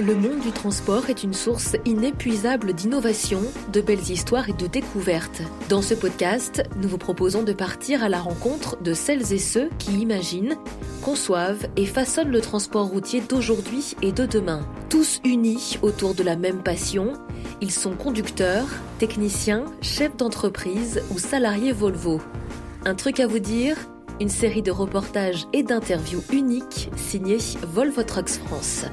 Le monde du transport est une source inépuisable d'innovation, de belles histoires et de découvertes. Dans ce podcast, nous vous proposons de partir à la rencontre de celles et ceux qui imaginent, conçoivent et façonnent le transport routier d'aujourd'hui et de demain. Tous unis autour de la même passion, ils sont conducteurs, techniciens, chefs d'entreprise ou salariés Volvo. Un truc à vous dire une série de reportages et d'interviews uniques signés Volvo Trucks France.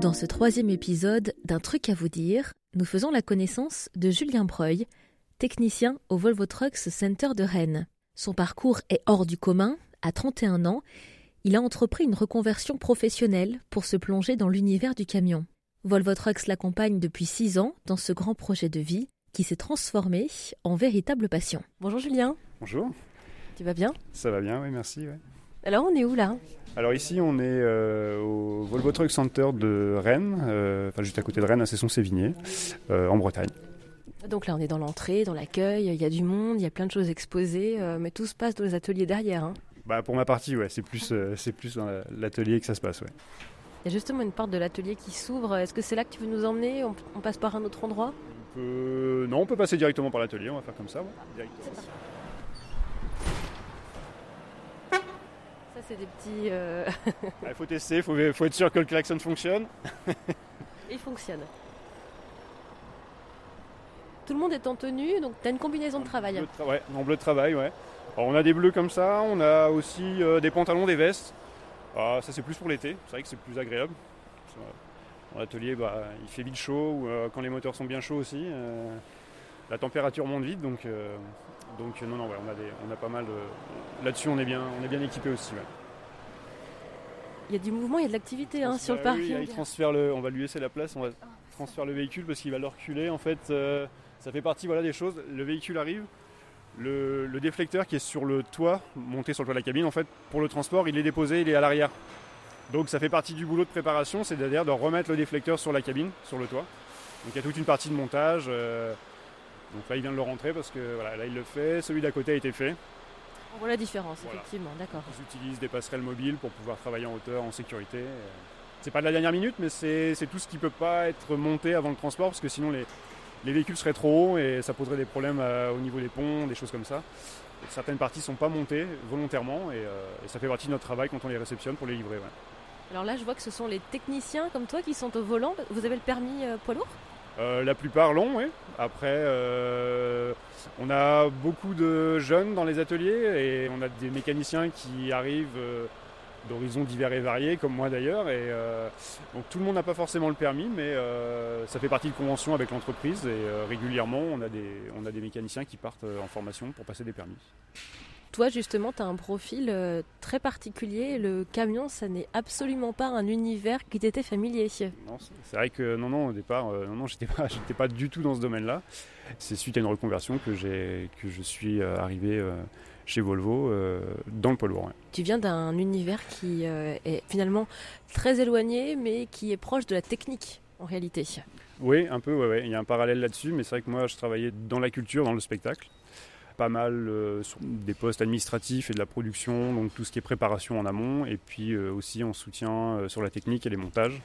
Dans ce troisième épisode d'Un truc à vous dire, nous faisons la connaissance de Julien Breuil, technicien au Volvo Trucks Center de Rennes. Son parcours est hors du commun. À 31 ans, il a entrepris une reconversion professionnelle pour se plonger dans l'univers du camion. Volvo Trucks l'accompagne depuis 6 ans dans ce grand projet de vie qui s'est transformé en véritable passion. Bonjour Julien. Bonjour. Tu vas bien? Ça va bien, oui, merci. Alors on est où là alors ici, on est euh, au Volvo Truck Center de Rennes, euh, enfin juste à côté de Rennes, à Cesson-Sévigné, euh, en Bretagne. Donc là, on est dans l'entrée, dans l'accueil, il y a du monde, il y a plein de choses exposées, mais tout se passe dans les ateliers derrière. Hein. Bah pour ma partie, ouais, c'est plus, c'est plus dans l'atelier que ça se passe, ouais. Il y a justement une porte de l'atelier qui s'ouvre. Est-ce que c'est là que tu veux nous emmener? On, passe par un autre endroit? Non, on peut passer directement par l'atelier, on va faire comme ça. C'est des petits. Euh, il faut tester, il faut, être sûr que le klaxon fonctionne. Il fonctionne. Tout le monde est en tenue, donc tu as une combinaison de travail. ouais, en bleu de travail, ouais. on a des bleus comme ça, on a aussi euh, des pantalons, des vestes. Ah, ça c'est plus pour l'été, c'est vrai que c'est plus agréable. Dans l'atelier, bah, il fait vite chaud, ou euh, quand les moteurs sont bien chauds aussi. la température monte vite, donc, donc non, non, ouais, on, a on a pas mal. Là-dessus, on est bien, on est bien équipé aussi. Il y a du mouvement, il y a de l'activité hein, sur le parking. il transfère le, on va lui laisser la place, on va transférer le véhicule parce qu'il va le reculer. En fait, euh, ça fait partie voilà, des choses. Le véhicule arrive, le, déflecteur qui est sur le toit, monté sur le toit de la cabine, en fait, pour le transport, il est déposé, il est à l'arrière. Donc ça fait partie du boulot de préparation, c'est-à-dire de remettre le déflecteur sur la cabine, sur le toit. Donc il y a toute une partie de montage. Euh, donc là, il vient de le rentrer parce que voilà, là, il le fait. Celui d'à côté a été fait. On voit la différence, effectivement, d'accord. Ils utilisent des passerelles mobiles pour pouvoir travailler en hauteur, en sécurité. C'est pas de la dernière minute, mais c'est tout ce qui peut pas être monté avant le transport, parce que sinon les, les véhicules seraient trop hauts et ça poserait des problèmes euh, au niveau des ponts, des choses comme ça. certaines parties sont pas montées volontairement euh, et, ça fait partie de notre travail quand on les réceptionne pour les livrer. Alors là, je vois que ce sont les techniciens comme toi qui sont au volant. Vous avez le permis euh, poids lourd? Euh, la plupart l'ont, oui. Après, euh, on a beaucoup de jeunes dans les ateliers et on a des mécaniciens qui arrivent euh, d'horizons divers et variés, comme moi d'ailleurs. Donc tout le monde n'a pas forcément le permis, mais ça fait partie de convention avec l'entreprise et régulièrement, on a des mécaniciens qui partent en formation pour passer des permis. Toi, justement, tu as un profil euh, très particulier. Le camion, ça n'est absolument pas un univers qui t'était familier. Non, c'est vrai que non, non, au départ, euh, non, non, j'étais pas, j'étais pas du tout dans ce domaine-là. C'est suite à une reconversion que j'ai, que je suis euh, arrivé chez Volvo dans le poids lourd. Tu viens d'un univers qui est finalement très éloigné, mais qui est proche de la technique en réalité. Oui, un peu, ouais, ouais. il y a un parallèle là-dessus, mais c'est vrai que moi je travaillais dans la culture, dans le spectacle pas mal euh, des postes administratifs et de la production, donc tout ce qui est préparation en amont, et puis euh, aussi en soutien euh, sur la technique et les montages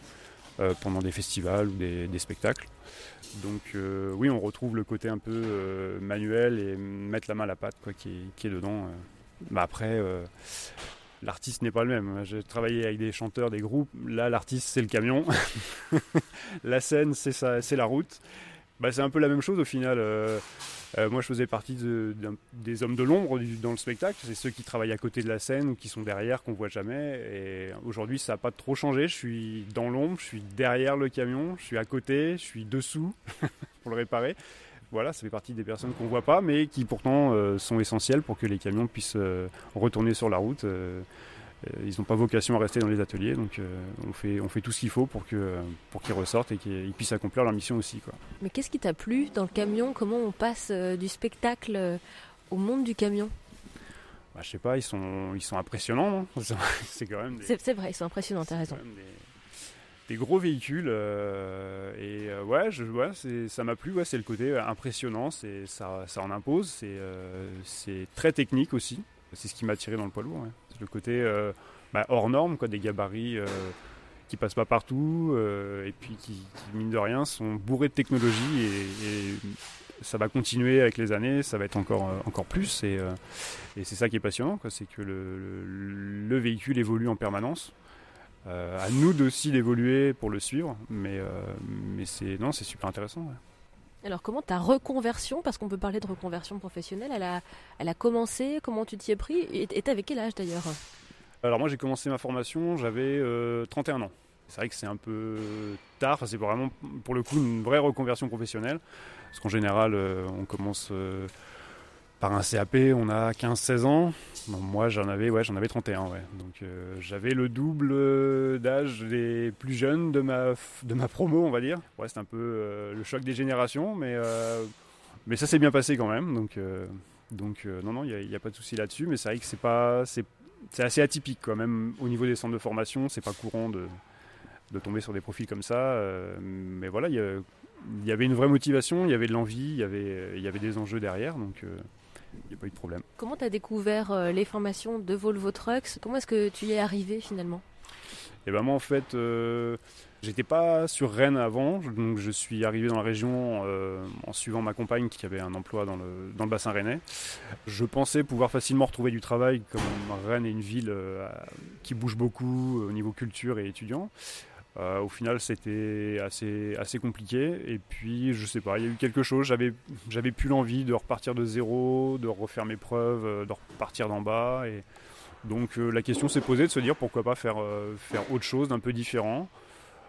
pendant des festivals ou des, spectacles. Donc oui, on retrouve le côté un peu manuel et mettre la main à la pâte quoi, qui, est, dedans. Mais après, l'artiste n'est pas le même. J'ai travaillé avec des chanteurs, des groupes. Là, l'artiste, c'est le camion. la scène, c'est la route. Bah, c'est un peu la même chose au final. Euh, euh, moi, je faisais partie des hommes de l'ombre dans le spectacle. C'est ceux qui travaillent à côté de la scène ou qui sont derrière, qu'on voit jamais. Et aujourd'hui, ça n'a pas trop changé. Je suis dans l'ombre, je suis derrière le camion, je suis à côté, je suis dessous pour le réparer. Voilà, ça fait partie des personnes qu'on voit pas, mais qui pourtant euh, sont essentielles pour que les camions puissent retourner sur la route. Euh, ils n'ont pas vocation à rester dans les ateliers, donc euh, on, fait, on fait tout ce qu'il faut pour qu'ils pour qu'ils ressortent et qu'ils puissent accomplir leur mission aussi. Quoi. Mais qu'est-ce qui t'a plu dans le camion? Comment on passe euh, du spectacle au monde du camion? Bah, Je sais pas, ils sont, ils sont impressionnants. c'est quand même. C'est vrai, ils sont impressionnants, t'as raison. Des, gros véhicules et ouais, je, ouais ça m'a plu. Ouais, c'est le côté impressionnant, ça, ça en impose. C'est très technique aussi. C'est ce qui m'a attiré dans le poids lourd. Le côté euh, bah, hors norme, quoi, des gabarits euh, qui passent pas partout et puis qui, mine de rien, sont bourrés de technologie et, ça va continuer avec les années, ça va être encore, encore plus et, c'est ça qui est passionnant, c'est que le, véhicule évolue en permanence. à nous aussi d'évoluer pour le suivre, mais, mais c'est non, c'est super intéressant. Alors comment ta reconversion, parce qu'on peut parler de reconversion professionnelle, elle a, elle a commencé, comment tu t'y es pris et avec quel âge d'ailleurs? Alors moi j'ai commencé ma formation, j'avais 31 euh, ans. C'est vrai que c'est un peu tard, c'est vraiment pour le coup une vraie reconversion professionnelle, parce qu'en général euh, on commence euh, par un CAP, on a 15-16 ans. moi, j'en avais, ouais, j'en avais 31. Ouais. Donc, euh, j'avais le double euh, d'âge des plus jeunes de ma, de ma promo, on va dire. Ouais, c'est un peu euh, le choc des générations, mais, mais ça s'est bien passé quand même. Donc, donc non, non, il n'y a, pas de souci là-dessus. Mais c'est vrai que c'est pas, c'est, assez atypique, quand même. Au niveau des centres de formation, c'est pas courant de, de tomber sur des profils comme ça. mais voilà, il y, avait une vraie motivation, il y avait de l'envie, il y avait, il y avait des enjeux derrière. Donc, il n'y a pas eu de problème. Comment tu as découvert euh, les formations de Volvo Trucks? Comment est-ce que tu y es arrivé finalement? Et eh ben moi en fait, euh, j'étais pas sur Rennes avant, donc je suis arrivé dans la région euh, en suivant ma compagne qui avait un emploi dans le, dans le bassin rennais. Je pensais pouvoir facilement retrouver du travail, comme Rennes est une ville qui bouge beaucoup au niveau culture et étudiants. Euh, au final, c'était assez, assez compliqué. Et puis, je sais pas, il y a eu quelque chose. J'avais, plus l'envie de repartir de zéro, de refaire mes preuves, euh, de repartir d'en bas. Et donc, euh, la question s'est posée de se dire pourquoi pas faire, faire autre chose d'un peu différent,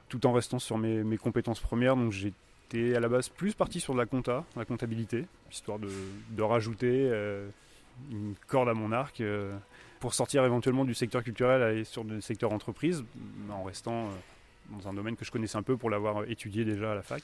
tout en restant sur mes, mes compétences premières. Donc, j'étais à la base plus parti sur de la compta, la comptabilité, histoire de, de rajouter une corde à mon arc pour sortir éventuellement du secteur culturel et sur le secteur entreprise, en restant dans un domaine que je connaissais un peu pour l'avoir étudié déjà à la fac.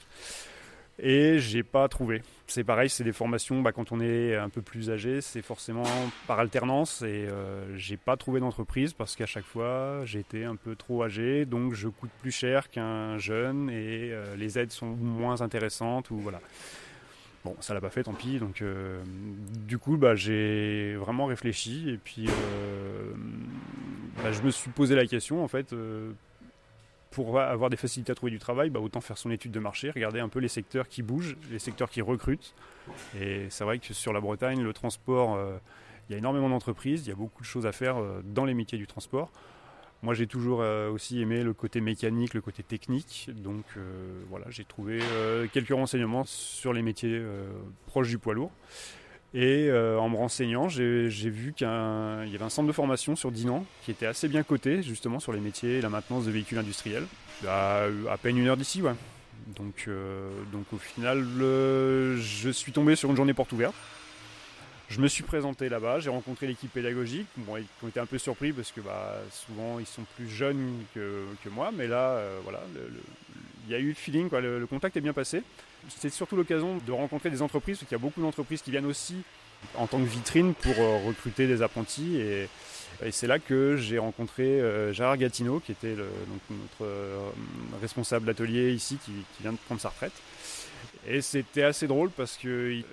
Et j'ai pas trouvé. C'est pareil, c'est des formations, bah, quand on est un peu plus âgé, c'est forcément par alternance. Et euh, j'ai pas trouvé d'entreprise parce qu'à chaque fois, j'étais un peu trop âgé, donc je coûte plus cher qu'un jeune et euh, les aides sont moins intéressantes. Ou voilà. Bon, ça l'a pas fait, tant pis. Donc, euh, du coup, bah, j'ai vraiment réfléchi et puis bah, je me suis posé la question en fait pour avoir des facilités à trouver du travail, bah, autant faire son étude de marché, regarder un peu les secteurs qui bougent, les secteurs qui recrutent. Et c'est vrai que sur la Bretagne, le transport, euh, il y a énormément d'entreprises, il y a beaucoup de choses à faire euh, dans les métiers du transport. Moi, j'ai toujours euh, aussi aimé le côté mécanique, le côté technique. Donc voilà, j'ai trouvé quelques renseignements sur les métiers proches du poids lourd. Et euh, en me renseignant, j'ai vu qu'il y avait un centre de formation sur Dinan qui était assez bien coté justement sur les métiers et la maintenance de véhicules industriels. À, à peine une heure d'ici, ouais. Donc, euh, donc au final, je suis tombé sur une journée porte ouverte. Je me suis présenté là-bas, j'ai rencontré l'équipe pédagogique. Bon, ils ont été un peu surpris parce que bah, souvent ils sont plus jeunes que, que moi, mais là, euh, voilà, il y a eu le feeling, quoi, le, contact est bien passé. C'est surtout l'occasion de rencontrer des entreprises, parce qu'il y a beaucoup d'entreprises qui viennent aussi en tant que vitrine pour euh, recruter des apprentis. Et, c'est là que j'ai rencontré euh, Gérard Gatineau, qui était notre responsable d'atelier ici, qui, vient de prendre sa retraite. Et c'était assez drôle parce qu'il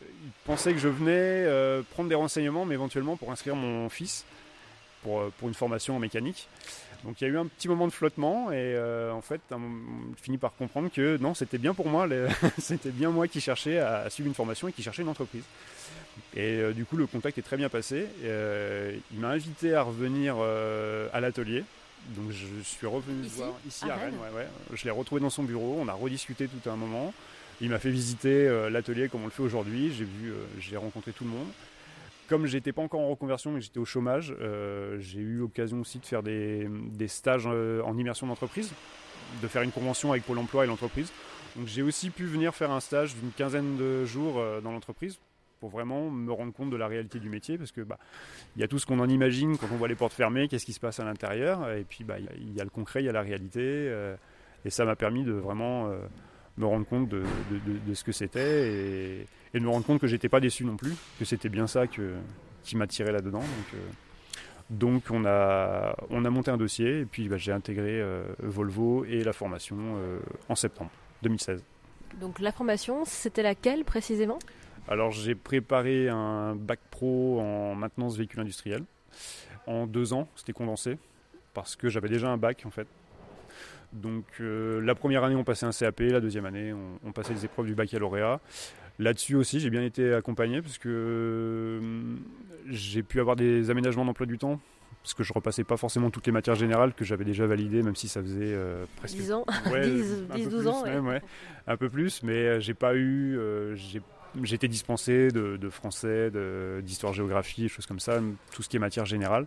pensait que je venais euh, prendre des renseignements, mais éventuellement pour inscrire mon fils euh, pour une formation en mécanique. Donc il y a eu un petit moment de flottement et euh, en fait on finit par comprendre que non c'était bien pour moi, c'était bien moi qui cherchais à, suivre une formation et qui cherchait une entreprise. Et du coup le contact est très bien passé. il m'a invité à revenir à l'atelier. Donc je suis revenu voir ici à, Rennes. Je l'ai retrouvé dans son bureau, on a rediscuté tout un moment. Il m'a fait visiter euh, l'atelier comme on le fait aujourd'hui. J'ai vu, euh, j'ai rencontré tout le monde. Comme j'étais pas encore en reconversion, mais j'étais au chômage, euh, j'ai eu l'occasion aussi de faire des, stages en immersion d'entreprise, de faire une convention avec Pôle Emploi et l'entreprise. Donc j'ai aussi pu venir faire un stage d'une quinzaine de jours dans l'entreprise pour vraiment me rendre compte de la réalité du métier parce que bah y a tout ce qu'on en imagine quand on voit les portes fermées, qu'est-ce qui se passe à l'intérieur et puis bah il y, a le concret, il y a la réalité et ça m'a permis de vraiment me rendre compte de, ce que c'était et, de me rendre compte que j'étais pas déçu non plus, que c'était bien ça que, qui m'attirait là-dedans. Donc, euh, donc, on, a, on a monté un dossier et puis bah, j'ai intégré euh, Volvo et la formation euh, en septembre 2016. Donc la formation, c'était laquelle précisément? Alors j'ai préparé un bac pro en maintenance véhicule industriel. En deux ans, c'était condensé parce que j'avais déjà un bac en fait Donc la première année, on passait un CAP, la deuxième année, on, passait les épreuves du baccalauréat. Là-dessus aussi, j'ai bien été accompagné parce que j'ai pu avoir des aménagements d'emploi du temps parce que je repassais pas forcément toutes les matières générales que j'avais déjà validées, même si ça faisait presque 10 ans, 10, 12 ans, même, un peu plus, mais j'ai pas eu, J'étais dispensé de, français, d'histoire-géographie, choses comme ça, tout ce qui est matière générale.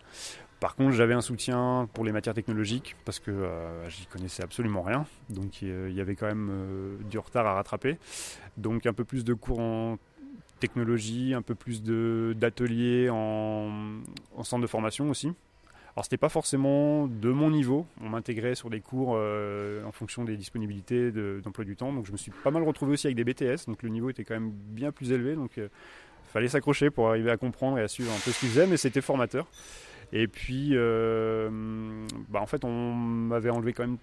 Par contre, j'avais un soutien pour les matières technologiques parce que euh, j'y connaissais absolument rien. Donc il y avait quand même euh, du retard à rattraper. Donc un peu plus de cours en technologie, un peu plus d'ateliers en centre de formation aussi. Alors c'était pas forcément de mon niveau, on m'intégrait sur des cours euh, en fonction des disponibilités d'emploi du temps, donc je me suis pas mal retrouvé aussi avec des BTS, donc le niveau était quand même bien plus élevé, donc il euh, fallait s'accrocher pour arriver à comprendre et à suivre un peu ce qu'ils faisaient, mais c'était formateur. Et puis, euh, bah, en fait, on m'avait enlevé quand même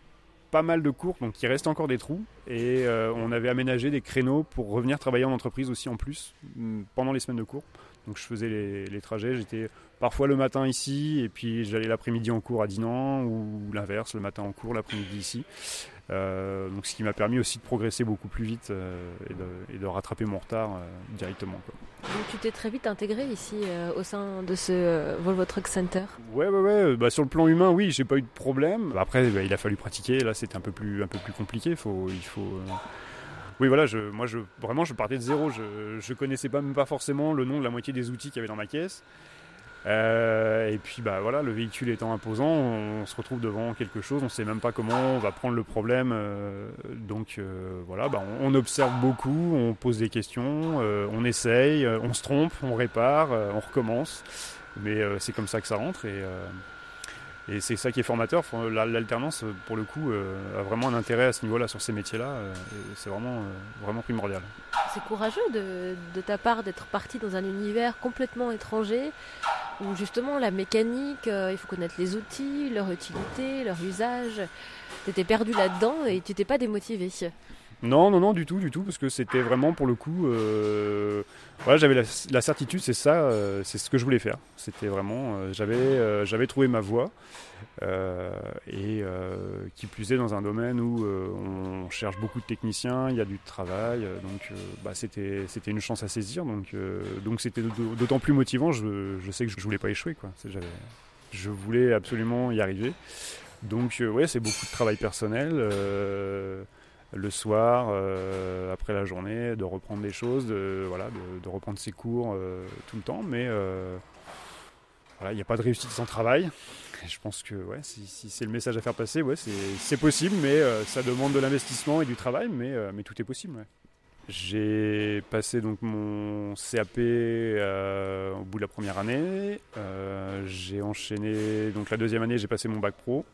pas mal de cours, donc il reste encore des trous. Et on avait aménagé des créneaux pour revenir travailler en entreprise aussi en plus, mm, pendant les semaines de cours. Donc je faisais les, trajets, j'étais parfois le matin ici, et puis j'allais l'après-midi en cours à Dinan, ou l'inverse, le matin en cours, l'après-midi ici. Euh, donc ce qui m'a permis aussi de progresser beaucoup plus vite euh, et, de, rattraper mon retard euh, directement. Donc tu t'es très vite intégré ici au sein de ce Volvo Truck Center? Ouais, ouais, ouais. Bah, sur le plan humain, oui, j'ai pas eu de problème. Après, bah, il a fallu pratiquer. Là, c'était un peu plus, un peu plus compliqué. Faut, il faut oui, voilà, je, moi, je, vraiment, je partais de zéro. Je, ne connaissais pas, même pas forcément le nom de la moitié des outils qu'il y avait dans ma caisse. Euh, et puis, bah voilà, le véhicule étant imposant, on se retrouve devant quelque chose, on ne sait même pas comment on va prendre le problème. Euh, donc, euh, voilà, bah, on, observe beaucoup, on pose des questions, on essaye, on se trompe, on répare, on recommence. Mais c'est comme ça que ça rentre. Et, et c'est ça qui est formateur. L'alternance, pour le coup, euh, a vraiment un intérêt à ce niveau-là, sur ces métiers-là. Euh, c'est vraiment, euh, vraiment primordial. C'est courageux de, ta part d'être parti dans un univers complètement étranger, où justement la mécanique, il faut connaître les outils, leur utilité, leur usage. Tu étais perdu là-dedans et tu t'es pas démotivé. Non, non, non, du tout, du tout, parce que c'était vraiment pour le coup. Euh, voilà, j'avais la, certitude, c'est ça, euh, c'est ce que je voulais faire. C'était vraiment, euh, j'avais, j'avais trouvé ma voie, et qui plus est dans un domaine où on cherche beaucoup de techniciens, il y a du travail, donc bah, c'était, c'était une chance à saisir, donc, donc c'était d'autant plus motivant. Je, sais que je voulais pas échouer, quoi. je voulais absolument y arriver. Donc ouais, c'est beaucoup de travail personnel le soir, euh, après la journée, de reprendre des choses, de, voilà, de, reprendre ses cours euh, tout le temps. Mais euh, il n'y a pas de réussite sans travail. je pense que ouais, si, c'est le message à faire passer, ouais, c'est possible, mais ça demande de l'investissement et du travail, mais, mais tout est possible. J'ai passé donc mon CAP au bout de la première année. j'ai enchaîné donc la deuxième année, j'ai passé mon bac pro.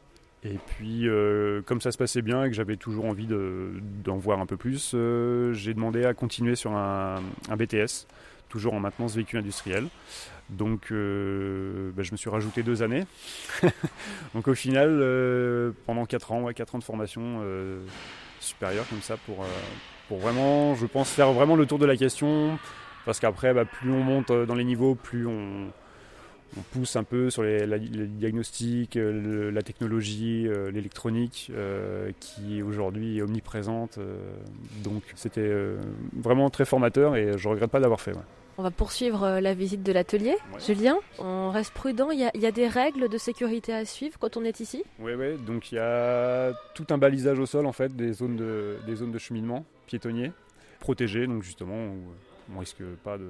Et puis, euh, comme ça se passait bien et que j'avais toujours envie d'en voir un peu plus, euh, j'ai demandé à continuer sur un, BTS, toujours en maintenance véhicule industriel. Donc, euh, bah, je me suis rajouté deux années. Donc, au final, pendant quatre ans, ouais, quatre ans de formation supérieure comme ça pour, pour vraiment, je pense, faire vraiment le tour de la question. Parce qu'après, bah, plus on monte dans les niveaux, plus on, on pousse un peu sur les, diagnostics, euh, la technologie, euh, l'électronique, euh, qui aujourd'hui est omniprésente. donc c'était vraiment très formateur et je ne regrette pas d'avoir fait. On va poursuivre la visite de l'atelier. Julien, on reste prudent. Il y, a, des règles de sécurité à suivre quand on est ici? Oui, oui. Donc il y a tout un balisage au sol en fait, des zones de, des zones de cheminement piétonniers protégées, donc justement où on risque pas de,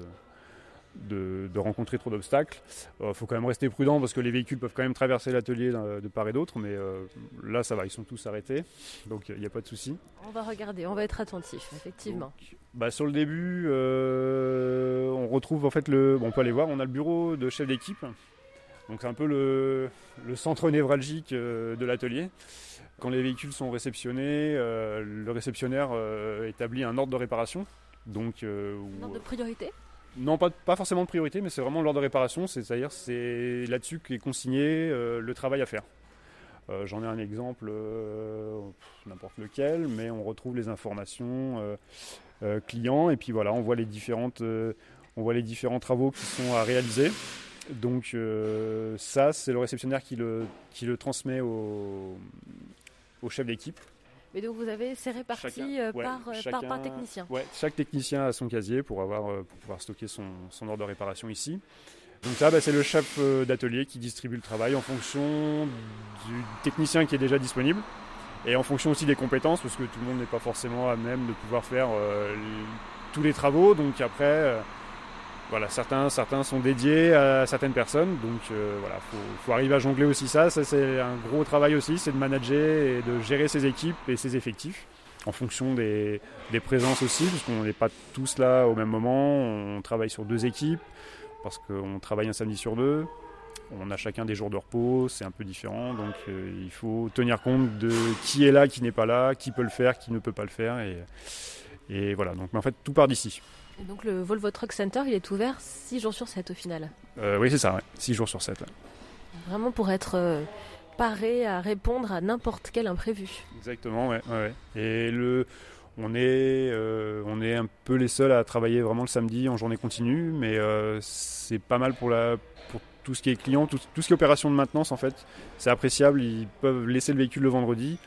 de, rencontrer trop d'obstacles. Il euh, faut quand même rester prudent parce que les véhicules peuvent quand même traverser l'atelier de part et d'autre, mais euh, là ça va, ils sont tous arrêtés, donc il n'y a pas de souci. On va regarder, on va être attentif, effectivement. bah, sur le début, euh, on retrouve en fait le, on peut aller voir, on a le bureau de chef d'équipe, donc c'est un peu le, centre névralgique de l'atelier. Quand les véhicules sont réceptionnés, le réceptionnaire établit un ordre de réparation. Donc, un ordre de priorité non, pas, forcément de priorité, mais c'est vraiment l'ordre de réparation, c'est-à-dire c'est là-dessus qu'est consigné euh, le travail à faire. Euh, j'en ai un exemple, euh, n'importe lequel, mais on retrouve les informations clients et puis voilà, on voit les différentes, on voit les différents travaux qui sont à réaliser. Donc ça, c'est le réceptionnaire qui le, qui le transmet au chef d'équipe. Mais donc vous avez, c'est réparti par, par, technicien Ouais, chaque technicien a son casier pour, avoir, pour pouvoir stocker son, son ordre de réparation ici. Donc ça, bah, c'est le chef d'atelier qui distribue le travail en fonction du technicien qui est déjà disponible et en fonction aussi des compétences, parce que tout le monde n'est pas forcément à même de pouvoir faire tous les travaux. Donc après, voilà, certains, sont dédiés à certaines personnes, donc euh, voilà, faut, arriver à jongler aussi ça. Ça c'est un gros travail aussi, c'est de manager et de gérer ses équipes et ses effectifs en fonction des, présences aussi, puisqu'on n'est pas tous là au même moment. On travaille sur deux équipes parce qu'on travaille un samedi sur deux. On a chacun des jours de repos, c'est un peu différent, donc euh, il faut tenir compte de qui est là, qui n'est pas là, qui peut le faire, qui ne peut pas le faire, et, et voilà. Donc, mais en fait, tout part d'ici donc le Volvo Truck Center, il est ouvert 6 jours sur 7 au final euh, Oui, c'est ça, 6 jours sur 7. Vraiment pour être euh, paré à répondre à n'importe quel imprévu. Exactement, ouais. Et le, on, est, euh, on est un peu les seuls à travailler vraiment le samedi en journée continue, mais c'est pas mal pour, la, pour tout ce qui est client, tout, tout ce qui est opération de maintenance en fait. C'est appréciable, ils peuvent laisser le véhicule le vendredi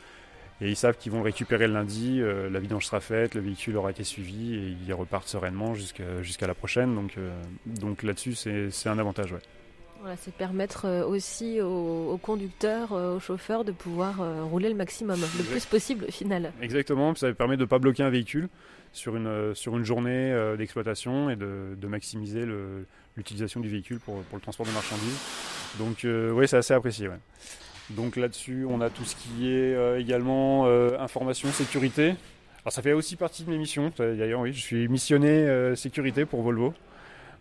et ils savent qu'ils vont le récupérer le lundi, euh, la vidange sera faite, le véhicule aura été suivi et ils repartent sereinement jusqu'à la prochaine. Donc, euh, donc là-dessus, c'est un avantage. Ouais. Voilà, c'est permettre euh, aussi aux, conducteurs, aux chauffeurs de pouvoir rouler le maximum, le plus possible au final. Exactement, ça permet de ne pas bloquer un véhicule sur une, sur une journée d'exploitation et de, de maximiser l'utilisation du véhicule pour, pour, le transport de marchandises. Donc oui, c'est assez apprécié. Ouais. Donc là-dessus, on a tout ce qui est euh, également euh, information, sécurité. Alors ça fait aussi partie de mes missions. D'ailleurs, oui, je suis missionné euh, sécurité pour Volvo.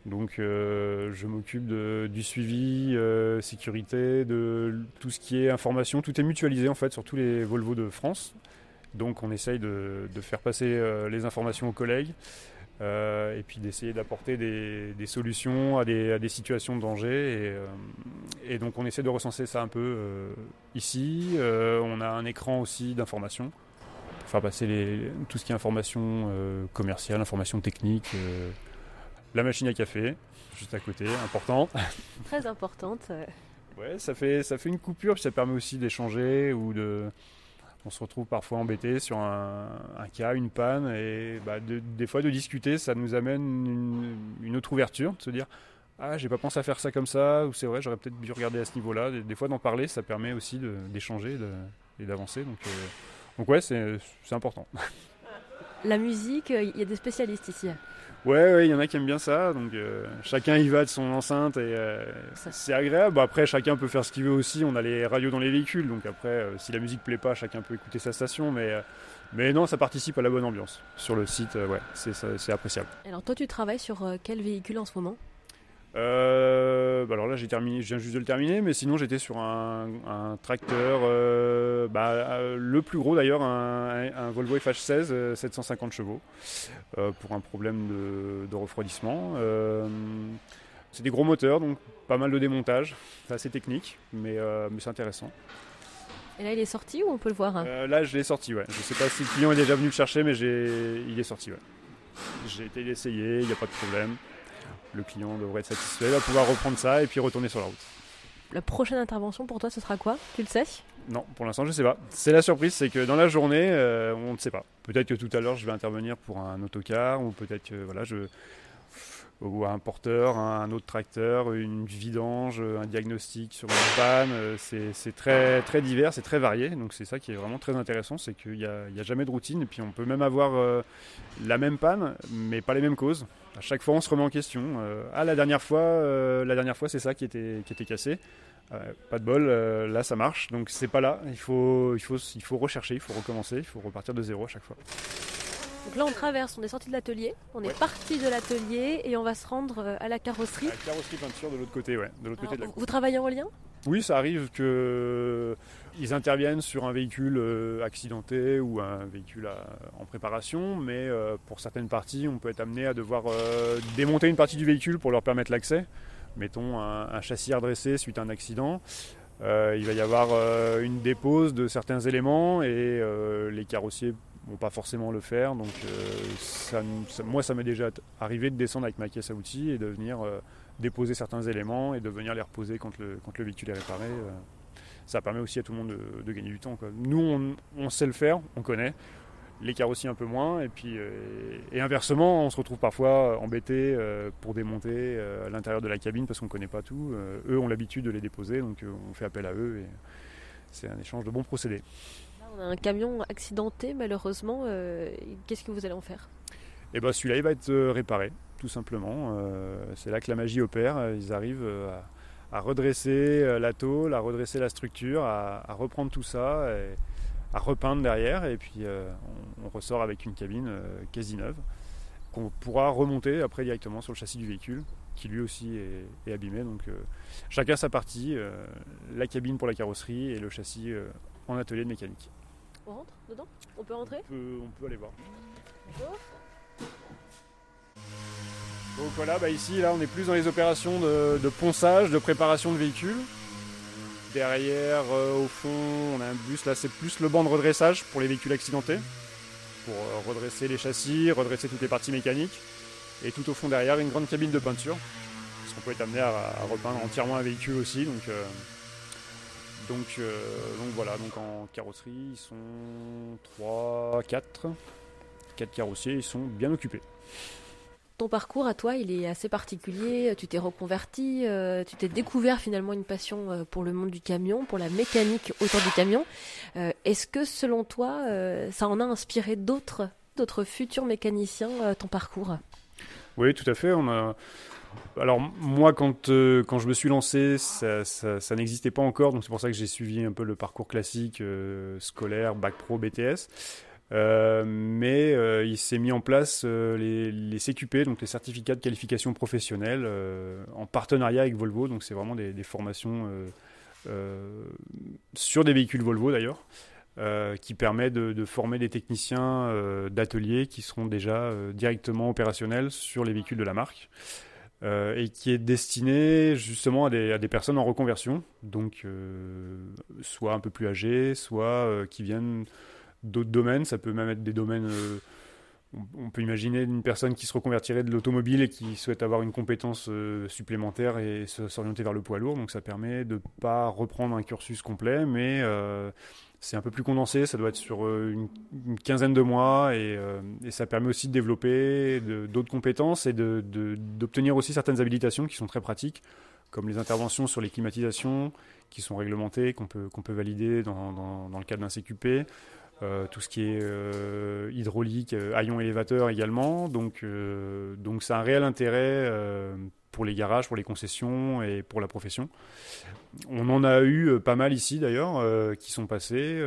Donc je m'occupe du suivi sécurité, de tout ce qui est information. Tout est mutualisé en fait sur tous les Volvo de France. Donc on essaye de faire passer les informations aux collègues. Euh, et puis d'essayer d'apporter des, solutions à des, situations de danger. Euh, et, donc on essaie de recenser ça un peu euh, ici. on a un écran aussi d'information pour faire passer tout ce qui est information commerciale, information technique. la machine à café, juste à côté, important. Très importante. Ouais, ça fait, ça fait une coupure, puis ça permet aussi d'échanger ou de, on se retrouve parfois embêté sur un, cas, une panne, et bah, des fois de discuter, ça nous amène une, autre ouverture, de se dire ah j'ai pas pensé à faire ça comme ça, ou c'est vrai j'aurais peut-être dû regarder à ce niveau-là. Des, fois d'en parler, ça permet aussi d'échanger et d'avancer. Donc, euh, donc ouais, c'est important. La musique, il y a des spécialistes ici. Ouais, il y en a qui aiment bien ça. Donc euh, chacun y va de son enceinte et euh, c'est agréable. après, chacun peut faire ce qu'il veut aussi. On a les radios dans les véhicules, donc après, euh, si la musique plaît pas, chacun peut écouter sa station. Mais, mais non, ça participe à la bonne ambiance. Sur le site, ouais, c'est appréciable. Alors toi, tu travailles sur quel véhicule en ce moment? Euh, bah alors là, j'ai terminé, je viens juste de le terminer, mais sinon j'étais sur un, tracteur, euh, bah, euh, le plus gros d'ailleurs, un, Volvo FH16 750 chevaux, pour un problème de, refroidissement. c'est des gros moteurs, donc pas mal de démontage, c'est assez technique, mais, mais c'est intéressant. Et là, il est sorti ou on peut le voir hein Là, je l'ai sorti, ouais. Je sais pas si le client est déjà venu le chercher, mais il est sorti, ouais. J'ai été l'essayer, il n'y a pas de problème le client devrait être satisfait, il va pouvoir reprendre ça et puis retourner sur la route. La prochaine intervention pour toi, ce sera quoi? Tu le sais? Non, pour l'instant, je ne sais pas. C'est la surprise, c'est que dans la journée, euh, on ne sait pas. Peut-être que tout à l'heure, je vais intervenir pour un autocar ou peut-être que voilà, je ou un porteur, un autre tracteur, une vidange, un diagnostic sur une panne. Euh, c'est très, très divers, c'est très varié. Donc c'est ça qui est vraiment très intéressant, c'est qu'il n'y a, a, jamais de routine. Et puis on peut même avoir euh, la même panne, mais pas les mêmes causes. À chaque fois, on se remet en question. Euh, ah, la dernière fois, la dernière fois, c'est ça qui était, qui était cassé. pas de bol, là ça marche. Donc c'est pas là. Il faut, il, faut, il faut rechercher, il faut recommencer, il faut repartir de zéro à chaque fois. Donc là, on traverse, on est sorti de l'atelier, on est parti de l'atelier et on va se rendre euh, à la carrosserie. la carrosserie peinture de l'autre côté, ouais. De l'autre côté de la vous travaillez en lien? Oui, ça arrive qu'ils interviennent sur un véhicule euh, accidenté ou un véhicule en préparation, mais euh, pour certaines parties, on peut être amené à devoir démonter une partie du véhicule pour leur permettre l'accès. Mettons un, châssis redressé suite à un accident. il va y avoir une dépose de certains éléments et les carrossiers vont pas forcément le faire. Donc euh, moi, ça m'est déjà arrivé de descendre avec ma caisse à outils et de venir euh, déposer certains éléments et de venir les reposer quand le, quand le véhicule est réparé. Euh. ça permet aussi à tout le monde de, gagner du temps. Nous, on, sait le faire, on connaît, les carrossiers un peu moins, et puis et, inversement, on se retrouve parfois embêté pour démonter à l'intérieur de la cabine parce qu'on ne connaît pas tout. eux ont l'habitude de les déposer, donc on fait appel à eux, et c'est un échange de bons procédés. Là, on a un camion accidenté, malheureusement. Qu'est-ce que vous allez en faire? Eh ben, celui-là, il va être réparé, tout simplement. c'est là que la magie opère. Ils arrivent à à redresser euh, la tôle, à redresser la structure, à, reprendre tout ça, et à repeindre derrière. Et puis euh, on, ressort avec une cabine euh, quasi neuve qu'on pourra remonter après directement sur le châssis du véhicule qui lui aussi est, abîmé. Donc chacun sa partie, la cabine pour la carrosserie et le châssis en atelier de mécanique. On rentre dedans? On peut rentrer? On peut, aller voir. Donc voilà, bah ici, là, on est plus dans les opérations de, ponçage, de préparation de véhicules. Derrière, euh, au fond, on a un bus. Là, c'est plus le banc de redressage pour les véhicules accidentés, pour euh, redresser les châssis, redresser toutes les parties mécaniques. Et tout au fond derrière, une grande cabine de peinture, parce qu'on peut être amené à, repeindre entièrement un véhicule aussi. Donc, euh, donc voilà, donc en carrosserie, ils sont 3, 4. 4 carrossiers, ils sont bien occupés ton parcours à toi, il est assez particulier. Tu t'es reconverti, euh, tu t'es découvert finalement une passion euh, pour le monde du camion, pour la mécanique autour du camion. Euh, est-ce que selon toi, ça en a inspiré d'autres, d'autres futurs mécaniciens ton parcours? Oui, tout à fait. Alors moi, quand, je me suis lancé, ça, ça n'existait pas encore, donc c'est pour ça que j'ai suivi un peu le parcours classique scolaire, bac pro, BTS. Euh, mais euh, il s'est mis en place euh, les, CQP, donc les certificats de qualification professionnelle, en partenariat avec Volvo. Donc c'est vraiment des, formations sur des véhicules Volvo d'ailleurs. qui permet de, de, former des techniciens d'atelier qui seront déjà directement opérationnels sur les véhicules de la marque. et qui est destiné justement à des, à des personnes en reconversion, donc soit un peu plus âgées, soit qui viennent d'autres domaines. Ça peut même être des domaines. Euh, on, peut imaginer une personne qui se reconvertirait de l'automobile et qui souhaite avoir une compétence euh, supplémentaire et s'orienter vers le poids lourd. Donc ça permet de ne pas reprendre un cursus complet, mais euh, c'est un peu plus condensé. Ça doit être sur une, quinzaine de mois et, ça permet aussi de développer d'autres compétences et d'obtenir aussi certaines habilitations qui sont très pratiques comme les interventions sur les climatisations qui sont réglementées, qu'on peut, valider dans le cadre d'un CQP, euh, tout ce qui est euh, hydraulique, euh, haillons élévateur également. Donc, donc c'est un réel intérêt pour les garages, pour les concessions et pour la profession. On en a eu pas mal ici d'ailleurs, qui sont passés,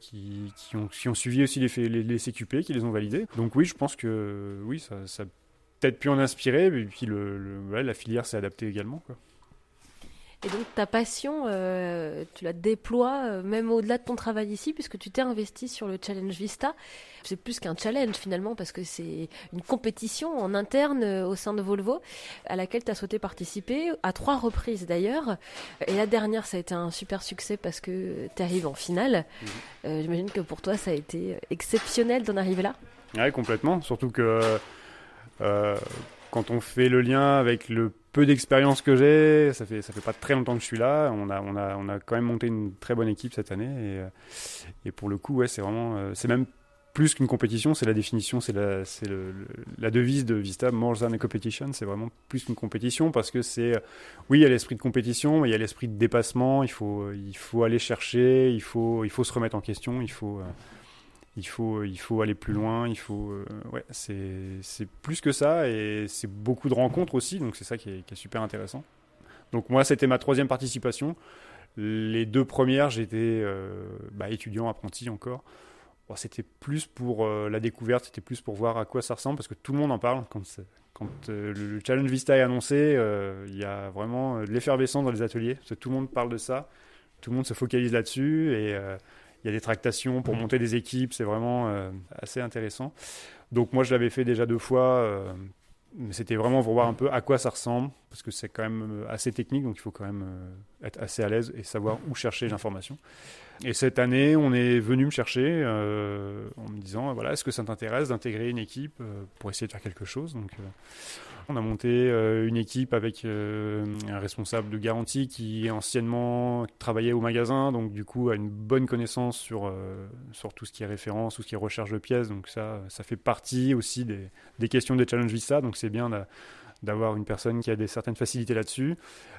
qui, qui, ont, suivi aussi les, les, les, CQP, qui les ont validés. Donc oui, je pense que oui, ça, ça peut-être pu en inspirer, et puis le, la filière s'est adaptée également. Et donc ta passion, euh, tu la déploies euh, même au-delà de ton travail ici, puisque tu t'es investi sur le Challenge Vista. C'est plus qu'un challenge finalement, parce que c'est une compétition en interne euh, au sein de Volvo, à laquelle tu as souhaité participer, à trois reprises d'ailleurs. Et la dernière, ça a été un super succès parce que tu arrives en finale. Mhm. J'imagine que pour toi, ça a été exceptionnel d'en arriver là. Oui, complètement. Surtout que quand on fait le lien avec le peu d'expérience que j'ai, ça fait ça fait pas très longtemps que je suis là. On a on a on a quand même monté une très bonne équipe cette année et, euh, et pour le coup ouais c'est vraiment euh, c'est même plus qu'une compétition, c'est la définition, c'est la c'est la devise de Vista more than a competition. C'est vraiment plus qu'une compétition parce que c'est oui il y a l'esprit de compétition, mais il y a l'esprit de dépassement. Il faut il faut aller chercher, il faut il faut se remettre en question, il faut euh, il faut, il faut aller plus loin, il faut, euh, ouais, c'est plus que ça et c'est beaucoup de rencontres aussi, donc c'est ça qui est, super intéressant. Donc moi, c'était ma troisième participation. Les deux premières, j'étais euh, bah, étudiant, apprenti encore. c'était plus pour euh, la découverte, c'était plus pour voir à quoi ça ressemble, parce que tout le monde en parle. Quand, le Challenge Vista est annoncé, il y a vraiment de l'effervescence dans les ateliers, tout le monde parle de ça, tout le monde se focalise là-dessus, et il y a des tractations pour monter des équipes, c'est vraiment euh, assez intéressant. Donc moi je l'avais fait déjà deux fois, euh, c'était vraiment pour voir un peu à quoi ça ressemble, parce que c'est quand même assez technique, donc il faut quand même être assez à l'aise et savoir où chercher l'information. Et cette année, on est venu me chercher en me disant, voilà, est-ce que ça t'intéresse d'intégrer une équipe pour essayer de faire quelque chose? Donc, on a monté euh, une équipe avec euh, un responsable de garantie qui anciennement travaillait au magasin, donc du coup a une bonne connaissance sur, euh, sur tout ce qui est référence, tout ce qui est recherche de pièces. Donc ça, ça fait partie aussi des, des questions des Challenge Vista, donc c'est bien d'avoir une personne qui a des certaines facilités là-dessus.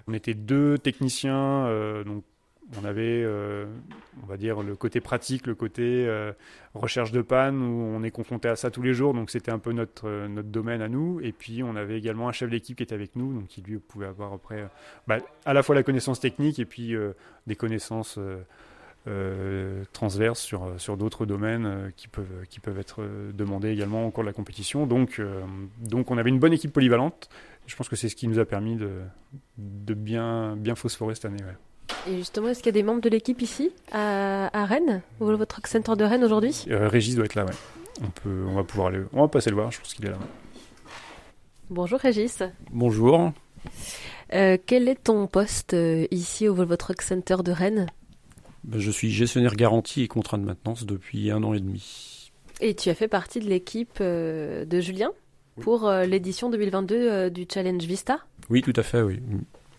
On était deux techniciens, donc on avait, euh, on va dire, le côté pratique, le côté euh, recherche de panne, où on est confronté à ça tous les jours, donc c'était un peu notre, euh, notre domaine à nous. Et puis on avait également un chef d'équipe qui était avec nous, donc qui lui pouvait avoir après bah, à la fois la connaissance technique et puis des connaissances transverses sur, sur d'autres domaines qui, peuvent, qui peuvent être demandés également au cours de la compétition. Donc, donc on avait une bonne équipe polyvalente. Je pense que c'est ce qui nous a permis de, de bien, bien phosphorer cette année. Et justement, est-ce qu'il y a des membres de l'équipe ici, à, Rennes, au votre Center de Rennes aujourd'hui? Euh, Régis doit être là, ouais. On, peut, on va pouvoir aller, on va passer le voir, je pense qu'il est là. Bonjour Régis. Bonjour. Euh, quel est ton poste euh, ici au Volvo Truck Center de Rennes? Je suis gestionnaire garantie et contrat de maintenance depuis un an et demi. Et tu as fait partie de l'équipe de Julien pour l'édition 2022 du Challenge Vista? Oui, tout à fait, oui.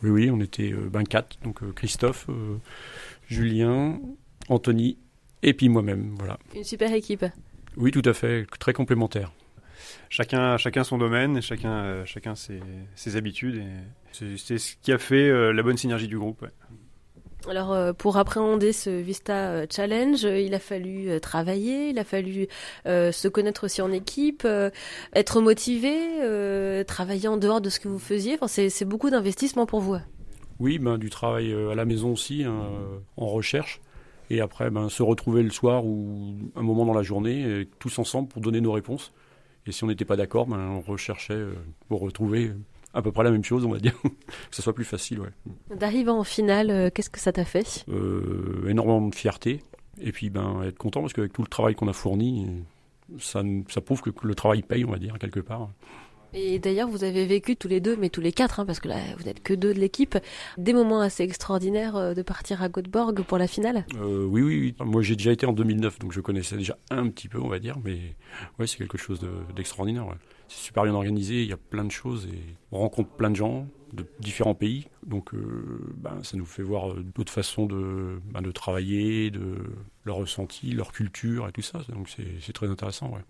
Oui, oui, on était euh, ben, quatre, donc euh, Christophe, euh, Julien, Anthony et puis moi-même, voilà. Une super équipe. Oui, tout à fait, très complémentaire. Chacun, chacun son domaine, chacun, chacun ses, ses habitudes, c'est ce qui a fait la bonne synergie du groupe. Alors, euh, pour appréhender ce Vista euh, Challenge, euh, il a fallu travailler, il a fallu se connaître aussi en équipe, être motivé, travailler en dehors de ce que vous faisiez. Enfin, c'est beaucoup d'investissement pour vous. Oui, ben, du travail à la maison aussi, hein, en recherche. Et après, ben, se retrouver le soir ou un moment dans la journée, tous ensemble pour donner nos réponses. Et si on n'était pas d'accord, ben, on recherchait pour retrouver à peu près la même chose, on va dire, que ce soit plus facile. Ouais. D'arriver en finale, euh, qu'est-ce que ça t'a fait? Euh, Énormément de fierté, et puis ben, être content parce qu'avec tout le travail qu'on a fourni, ça, ça prouve que le travail paye, on va dire, quelque part. Et d'ailleurs, vous avez vécu tous les deux, mais tous les quatre, hein, parce que là, vous n'êtes que deux de l'équipe, des moments assez extraordinaires euh, de partir à Göteborg pour la finale euh, oui, oui, oui. Moi, j'ai déjà été en 2009, donc je connaissais déjà un petit peu, on va dire, mais ouais, c'est quelque chose d'extraordinaire. C'est super bien organisé, il y a plein de choses et on rencontre plein de gens de différents pays, donc euh, ben, ça nous fait voir d'autres façons de, ben, de travailler, de leur ressenti, leur culture et tout ça, donc c'est très intéressant. Ouais.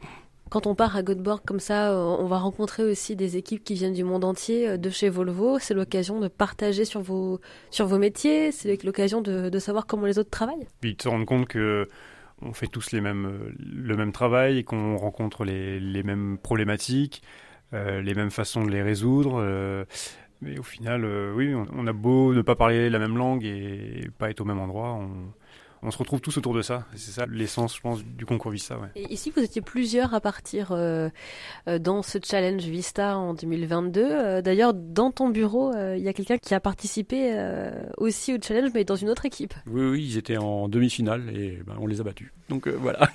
Quand on part à Göteborg comme ça, euh, on va rencontrer aussi des équipes qui viennent du monde entier euh, de chez Volvo. C'est l'occasion de partager sur vos, sur vos métiers, c'est l'occasion de, savoir comment les autres travaillent. Puis de se rendre compte que on fait tous les mêmes, euh, le même travail et qu'on rencontre les, les, mêmes problématiques, les mêmes façons de les résoudre. mais au final, oui, on, a beau ne pas parler la même langue et pas être au même endroit, on, on se retrouve tous autour de ça. C'est ça l'essence, je pense, du concours Vista. Ouais. Et ici, vous étiez plusieurs à partir euh, euh, dans ce challenge Vista en 2022. Euh, d'ailleurs, dans ton bureau, il y a quelqu'un qui a participé aussi au challenge, mais dans une autre équipe. Oui, oui, ils étaient en demi-finale et ben, on les a battus. Donc voilà.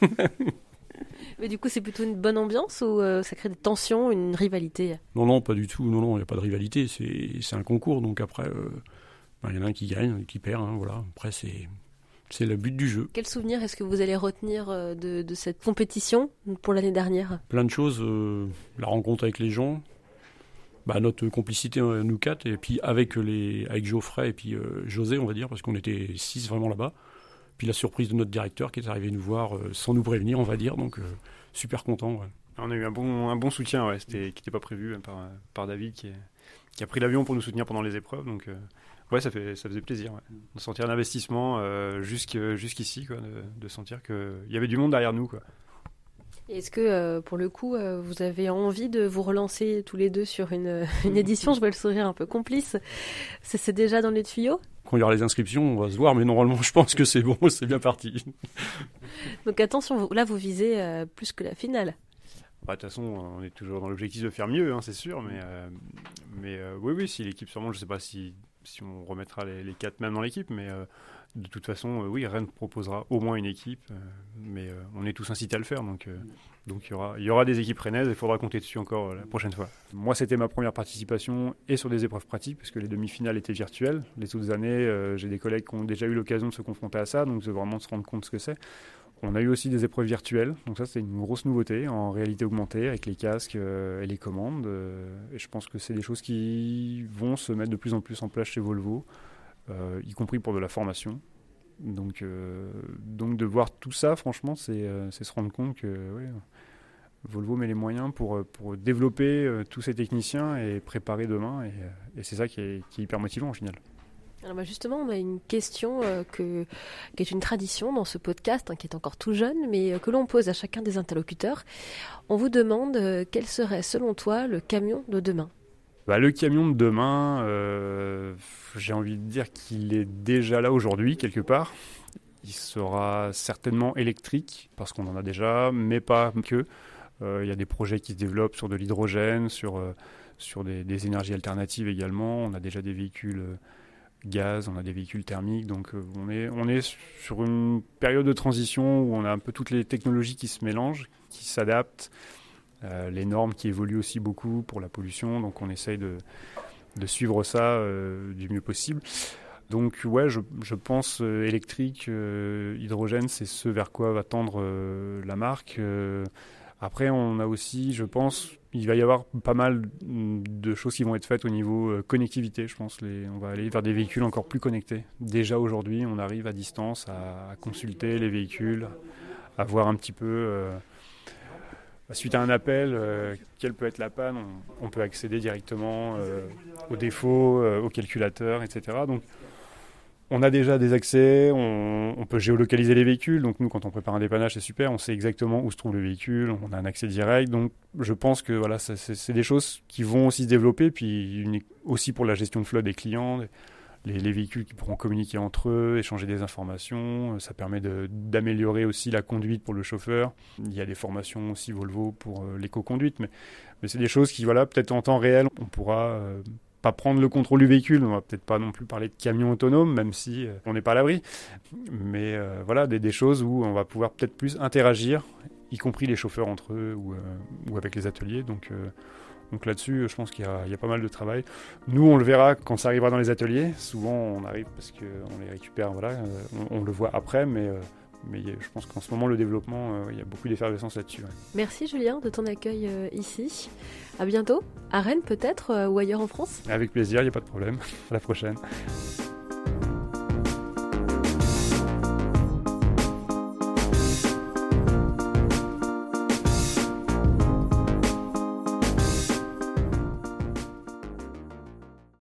mais du coup, c'est plutôt une bonne ambiance ou ça crée des tensions, une rivalité? Non, non, pas du tout. Non, non, il n'y a pas de rivalité. C'est un concours, donc après, ben, il y en a un qui gagne, qui perd. Hein, voilà. Après, c'est c'est le but du jeu. Quel souvenir est-ce que vous allez retenir euh, de, cette compétition pour l'année dernière? Plein de choses. Euh, la rencontre avec les gens, bah, notre complicité euh, nous quatre, et puis avec, les, avec Geoffrey et puis José, on va dire, parce qu'on était six vraiment là-bas. Puis la surprise de notre directeur qui est arrivé nous voir sans nous prévenir, on va dire. Donc super content. On a eu un bon, un bon soutien, ouais, qui n'était pas prévu par, par David qui, qui a pris l'avion pour nous soutenir pendant les épreuves. Donc Ouais, ça, fait, ça faisait plaisir de sentir l'investissement euh, jusqu'ici, quoi, de, sentir qu'il y avait du monde derrière nous. Quoi. Est-ce que, euh, pour le coup, euh, vous avez envie de vous relancer tous les deux sur une, une édition? Je vois le sourire un peu complice. C'est déjà dans les tuyaux? Quand il y aura les inscriptions, on va se voir, mais normalement, je pense que c'est bon, c'est bien parti. Donc attention, là, vous visez plus que la finale. Bah, de toute façon, on est toujours dans l'objectif de faire mieux, hein, c'est sûr, mais, mais oui, oui, si l'équipe, sûrement, je ne sais pas si si on remettra les, quatre même dans l'équipe, mais de toute façon, oui, Rennes proposera au moins une équipe, mais on est tous incités à le faire, donc il y aura, des équipes rennaises, il faudra compter dessus encore la prochaine fois. Moi, c'était ma première participation et sur des épreuves pratiques, parce que les demi-finales étaient virtuelles. Les autres années, j'ai des collègues qui ont déjà eu l'occasion de se confronter à ça, donc de vraiment se rendre compte ce que c'est. On a eu aussi des épreuves virtuelles, donc ça c'est une grosse nouveauté en réalité augmentée avec les casques euh, et les commandes. Euh, et je pense que c'est des choses qui vont se mettre de plus en plus en place chez Volvo, euh, y compris pour de la formation. Donc, de voir tout ça, franchement, c'est se rendre compte que Volvo met les moyens pour, pour développer tous ces techniciens et préparer demain. Et, c'est ça qui est, qui est hyper motivant au final. Bah, justement, on a une question euh, qui est une tradition dans ce podcast, hein, qui est encore tout jeune, mais euh, que l'on pose à chacun des interlocuteurs. On vous demande euh, quel serait, selon toi, le camion de demain? Bah, Le camion de demain, j'ai envie de dire qu'il est déjà là aujourd'hui, quelque part. Il sera certainement électrique, parce qu'on en a déjà, mais pas que. Il y a des projets qui se développent sur de l'hydrogène, sur, sur des, énergies alternatives également. On a déjà des véhicules gaz, on a des véhicules thermiques, donc euh, on, est, sur une période de transition où on a un peu toutes les technologies qui se mélangent, qui s'adaptent, euh, les normes qui évoluent aussi beaucoup pour la pollution, donc on essaye de, suivre ça euh, du mieux possible. Donc ouais, je, je pense électrique, hydrogène, c'est ce vers quoi va tendre la marque. Après, on a aussi, je pense, il va y avoir pas mal de choses qui vont être faites au niveau euh, connectivité, je pense. on va aller vers des véhicules encore plus connectés. Déjà aujourd'hui, on arrive à distance à, consulter les véhicules, à voir un petit peu, euh, suite à un appel, euh, quelle peut être la panne. On, peut accéder directement aux défauts, au calculateur, etc. Donc, on a déjà des accès, on, peut géolocaliser les véhicules. Donc nous, quand on prépare un dépannage, c'est super. On sait exactement où se trouve le véhicule. On a un accès direct. Donc je pense que voilà, c'est des choses qui vont aussi se développer. Puis aussi pour la gestion de flotte des clients, les, véhicules qui pourront communiquer entre eux, échanger des informations. Ça permet d'améliorer aussi la conduite pour le chauffeur. Il y a des formations aussi Volvo pour euh, l'éco-conduite, mais, c'est des choses qui, voilà, peut-être en temps réel, on pourra euh, pas prendre le contrôle du véhicule. On va peut-être pas non plus parler de camion autonome, même si euh, on n'est pas à l'abri. Mais euh, voilà, des, choses où on va pouvoir peut-être plus interagir, y compris les chauffeurs entre eux ou, euh, avec les ateliers. Donc, donc là-dessus, je pense qu'il y, a pas mal de travail. Nous, on le verra quand ça arrivera dans les ateliers. Souvent, on arrive parce qu'on les récupère, voilà, on, le voit après, mais mais je pense qu'en ce moment, le développement, euh, il y a beaucoup d'effervescence là-dessus. Merci Julien de ton accueil euh, ici. À bientôt, à Rennes peut-être, euh, ou ailleurs en France Avec plaisir, il n'y a pas de problème. À la prochaine.